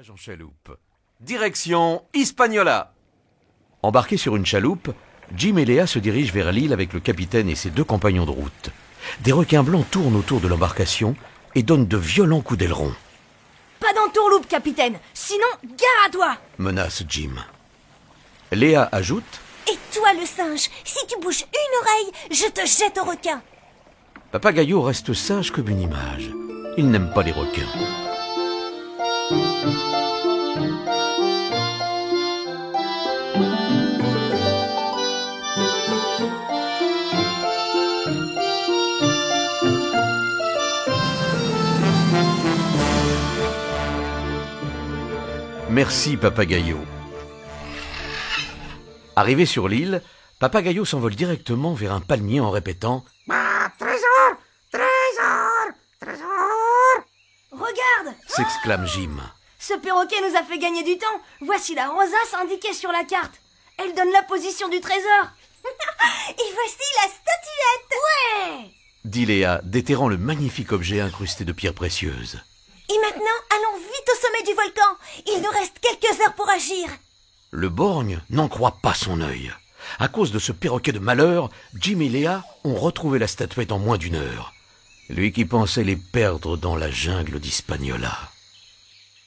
Voyage en chaloupe. Direction Hispaniola. Embarqués sur une chaloupe, Jim et Léa se dirigent vers l'île avec le capitaine et ses deux compagnons de route. Des requins blancs tournent autour de l'embarcation et donnent de violents coups d'aileron. Pas d'entourloupe, capitaine Sinon, gare à toi Menace Jim. Léa ajoute Et toi, le singe, si tu bouges une oreille, je te jette au requin Papagayo reste sage comme une image. Il n'aime pas les requins. Merci Papagayo. Arrivé sur l'île, Papagayo s'envole directement vers un palmier en répétant Ah, trésor Trésor Trésor Regarde s'exclame Jim. Ce perroquet nous a fait gagner du temps Voici la rosace indiquée sur la carte Elle donne la position du trésor Et voici la statuette Ouais dit Léa, déterrant le magnifique objet incrusté de pierres précieuses. Et maintenant, allons vite au sommet du volcan Il nous reste quelques heures pour agir Le borgne n'en croit pas son œil. À cause de ce perroquet de malheur, Jim et Léa ont retrouvé la statuette en moins d'une heure. Lui qui pensait les perdre dans la jungle d'Hispaniola.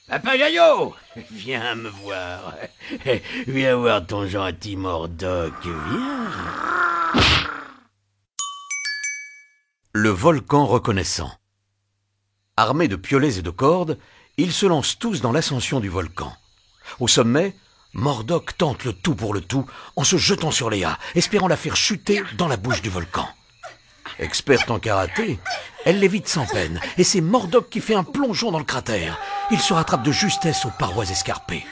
Papagayo Viens me voir. Viens voir ton gentil Mordoc. Viens. Le volcan reconnaissant. Armés de piolets et de cordes, ils se lancent tous dans l'ascension du volcan. Au sommet, Mordoc tente le tout pour le tout en se jetant sur Léa, espérant la faire chuter dans la bouche du volcan. Experte en karaté, elle l'évite sans peine, et c'est Mordoc qui fait un plongeon dans le cratère. Il se rattrape de justesse aux parois escarpées.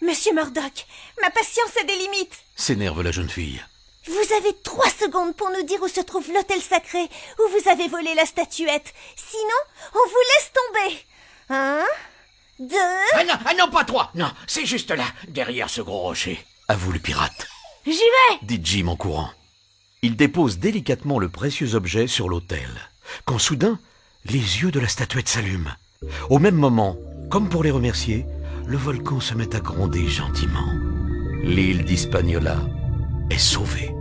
Monsieur Murdoch, ma patience a des limites S'énerve la jeune fille. Vous avez trois secondes pour nous dire où se trouve l'hôtel sacré, où vous avez volé la statuette. Sinon, on vous laisse tomber. Un, deux... Ah non, ah non, pas toi Non, c'est juste là, derrière ce gros rocher. Avoue le pirate, J'y vais dit Jim en courant. Il dépose délicatement le précieux objet sur l'autel, quand soudain, les yeux de la statuette s'allument. Au même moment, comme pour les remercier, le volcan se met à gronder gentiment. L'île d'Hispaniola est sauvée.